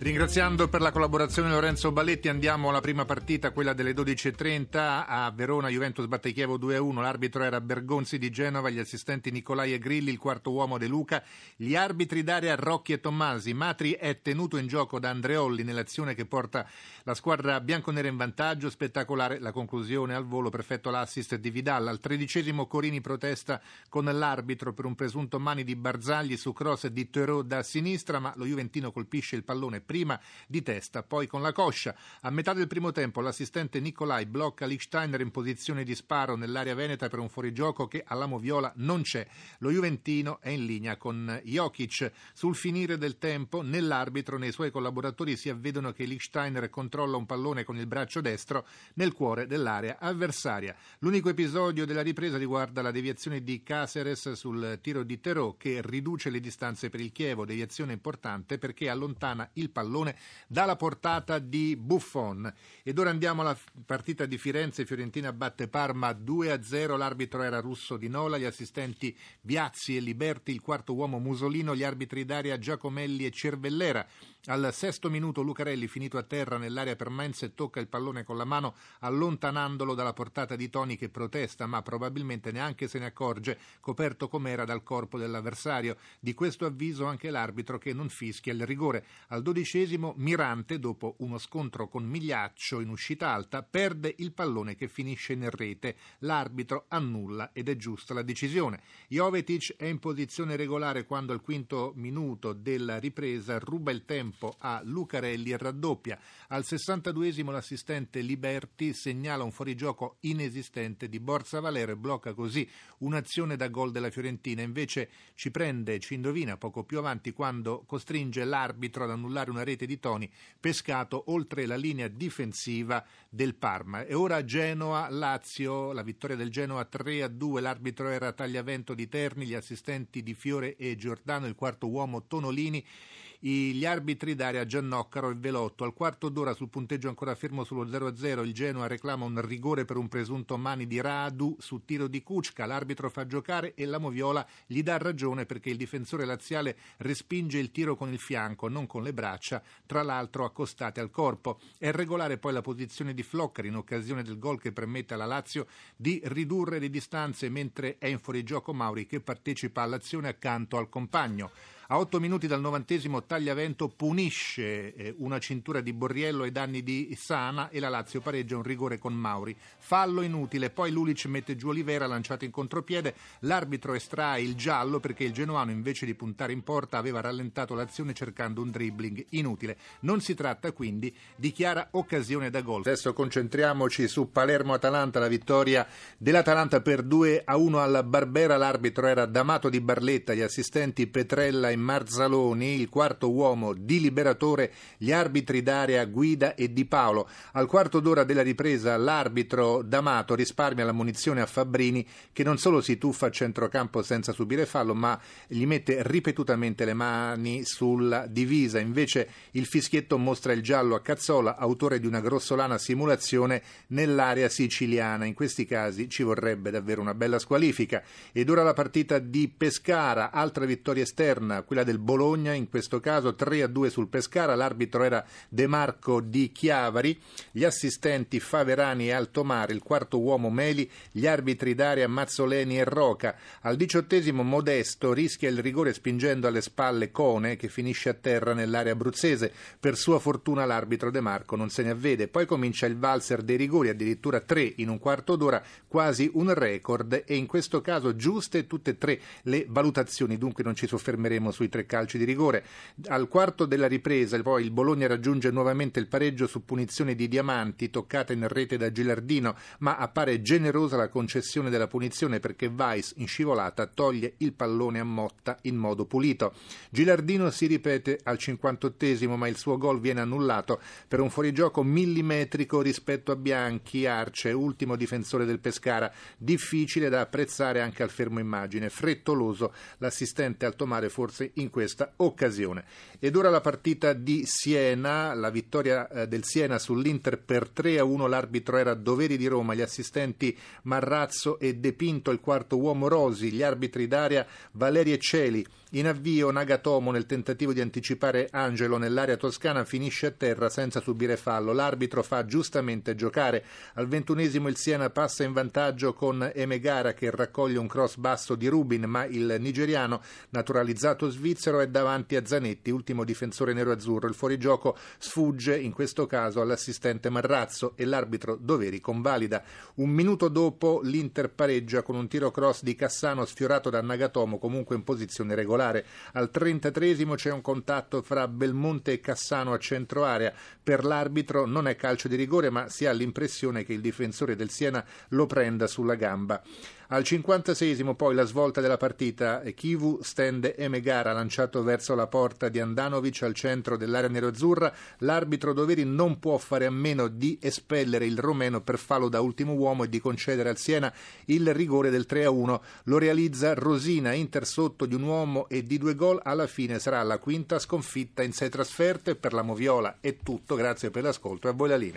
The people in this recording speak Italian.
Ringraziando per la collaborazione Lorenzo Balletti andiamo alla prima partita, quella delle 12.30 a Verona, Juventus batte Chievo 2-1, l'arbitro era Bergonzi di Genova, gli assistenti Nicolai e Grilli, il quarto uomo De Luca, gli arbitri d'area Rocchi e Tommasi, Matri è tenuto in gioco da Andreolli nell'azione che porta la squadra bianconera in vantaggio, spettacolare la conclusione al volo, perfetto l'assist di Vidal, al tredicesimo Corini protesta con l'arbitro per un presunto mani di Barzagli su cross di Terò da sinistra, ma lo Juventino colpisce il pallone prima di testa, poi con la coscia. A metà del primo tempo l'assistente Nicolai blocca Lichsteiner in posizione di sparo nell'area veneta per un fuorigioco che alla Moviola non c'è. Lo Juventino è in linea con Jokic. Sul finire del tempo, nell'arbitro nei suoi collaboratori si avvedono che Lichsteiner controlla un pallone con il braccio destro nel cuore dell'area avversaria. L'unico episodio della ripresa riguarda la deviazione di Caceres sul tiro di Terò che riduce le distanze per il Chievo, deviazione importante perché allontana il pallone dalla portata di Buffon. Ed ora andiamo alla partita di Firenze. Fiorentina batte Parma 2-0. L'arbitro era russo di Nola, gli assistenti Viazzi e Liberti, il quarto uomo Musolino, gli arbitri d'aria Giacomelli e Cervellera. Al sesto minuto Lucarelli, finito a terra nell'area per Mense, tocca il pallone con la mano allontanandolo dalla portata di Toni che protesta, ma probabilmente neanche se ne accorge, coperto com'era dal corpo dell'avversario. Di questo avviso anche l'arbitro che non fischia il rigore. Al dodicesimo Mirante, dopo uno scontro con Migliaccio in uscita alta, perde il pallone che finisce in rete. L'arbitro annulla ed è giusta la decisione. Jovetic è in posizione regolare quando al quinto minuto della ripresa ruba il tempo tempo a Lucarelli e raddoppia. Al 62esimo l'assistente Liberti segnala un fuorigioco inesistente di Borsa Valero e blocca così un'azione da gol della Fiorentina. Invece ci prende, ci indovina poco più avanti quando costringe l'arbitro ad annullare una rete di Toni pescato oltre la linea difensiva del Parma. E ora Genoa-Lazio, la vittoria del Genoa 3-2, l'arbitro era Tagliavento di Terni, gli assistenti di Fiore e Giordano, il quarto uomo Tonolini gli arbitri d'aria Giannoccaro e Velotto. Al quarto d'ora sul punteggio ancora fermo sullo 0-0 il Genoa reclama un rigore per un presunto mani di Radu su tiro di Kuczka. L'arbitro fa giocare e la Moviola gli dà ragione perché il difensore laziale respinge il tiro con il fianco, non con le braccia, tra l'altro accostate al corpo. È regolare poi la posizione di Flocker in occasione del gol che permette alla Lazio di ridurre le distanze mentre è in fuorigioco Mauri che partecipa all'azione accanto al compagno. A otto minuti dal novantesimo Tagliavento punisce eh, una cintura di Borriello ai danni di Sana e la Lazio pareggia un rigore con Mauri. Fallo inutile, poi Lulic mette giù Olivera lanciato in contropiede, l'arbitro estrae il giallo perché il genuano invece di puntare in porta aveva rallentato l'azione cercando un dribbling inutile. Non si tratta quindi di chiara occasione da gol. Adesso concentriamoci su Palermo-Atalanta, la vittoria dell'Atalanta per 2 a 1 alla Barbera, l'arbitro era D'Amato di Barletta, gli assistenti Petrella e Marzaloni, il quarto uomo di Liberatore, gli arbitri d'area Guida e Di Paolo. Al quarto d'ora della ripresa l'arbitro D'Amato risparmia la munizione a Fabbrini che non solo si tuffa a centrocampo senza subire fallo ma gli mette ripetutamente le mani sulla divisa. Invece il fischietto mostra il giallo a Cazzola, autore di una grossolana simulazione nell'area siciliana. In questi casi ci vorrebbe davvero una bella squalifica. Ed ora la partita di Pescara, altra vittoria esterna, quella del Bologna, in questo caso 3 a 2 sul Pescara, l'arbitro era De Marco di Chiavari, gli assistenti Faverani e Altomare, il quarto uomo Meli, gli arbitri d'aria Mazzoleni e Roca. Al diciottesimo Modesto rischia il rigore spingendo alle spalle Cone che finisce a terra nell'area abruzzese. Per sua fortuna l'arbitro De Marco non se ne avvede. Poi comincia il valzer dei rigori, addirittura tre in un quarto d'ora, quasi un record e in questo caso giuste tutte e tre le valutazioni, dunque non ci soffermeremo sui tre calci di rigore. Al quarto della ripresa poi il Bologna raggiunge nuovamente il pareggio su punizione di Diamanti toccata in rete da Gilardino, ma appare generosa la concessione della punizione perché Weiss in scivolata toglie il pallone a Motta in modo pulito. Gilardino si ripete al 58 ma il suo gol viene annullato per un fuorigioco millimetrico rispetto a Bianchi, Arce, ultimo difensore del Pescara, difficile da apprezzare anche al fermo immagine, frettoloso l'assistente Altomare forse in questa occasione. Ed ora la partita di Siena, la vittoria eh, del Siena sull'Inter per 3 a 1, l'arbitro era Doveri di Roma, gli assistenti Marrazzo e De Pinto, il quarto uomo Rosi, gli arbitri d'area Valeri e Celi. In avvio Nagatomo nel tentativo di anticipare Angelo nell'area toscana finisce a terra senza subire fallo. L'arbitro fa giustamente giocare. Al ventunesimo il Siena passa in vantaggio con Emegara che raccoglie un cross basso di Rubin, ma il nigeriano naturalizzato svizzero è davanti a Zanetti, ultimo difensore nero-azzurro. Il fuorigioco sfugge in questo caso all'assistente Marrazzo e l'arbitro Doveri convalida. Un minuto dopo l'Inter pareggia con un tiro cross di Cassano sfiorato da Nagatomo comunque in posizione regolare. Al 33 c'è un contatto fra Belmonte e Cassano a centro area. Per l'arbitro non è calcio di rigore, ma si ha l'impressione che il difensore del Siena lo prenda sulla gamba. Al 56 poi la svolta della partita, Kivu stende Emegara lanciato verso la porta di Andanovic al centro dell'area nerazzurra. L'arbitro Doveri non può fare a meno di espellere il romeno per fallo da ultimo uomo e di concedere al Siena il rigore del 3-1. Lo realizza Rosina, Inter sotto di un uomo e di due gol. Alla fine sarà la quinta sconfitta in sei trasferte per la Moviola. È tutto, grazie per l'ascolto e a voi la linea.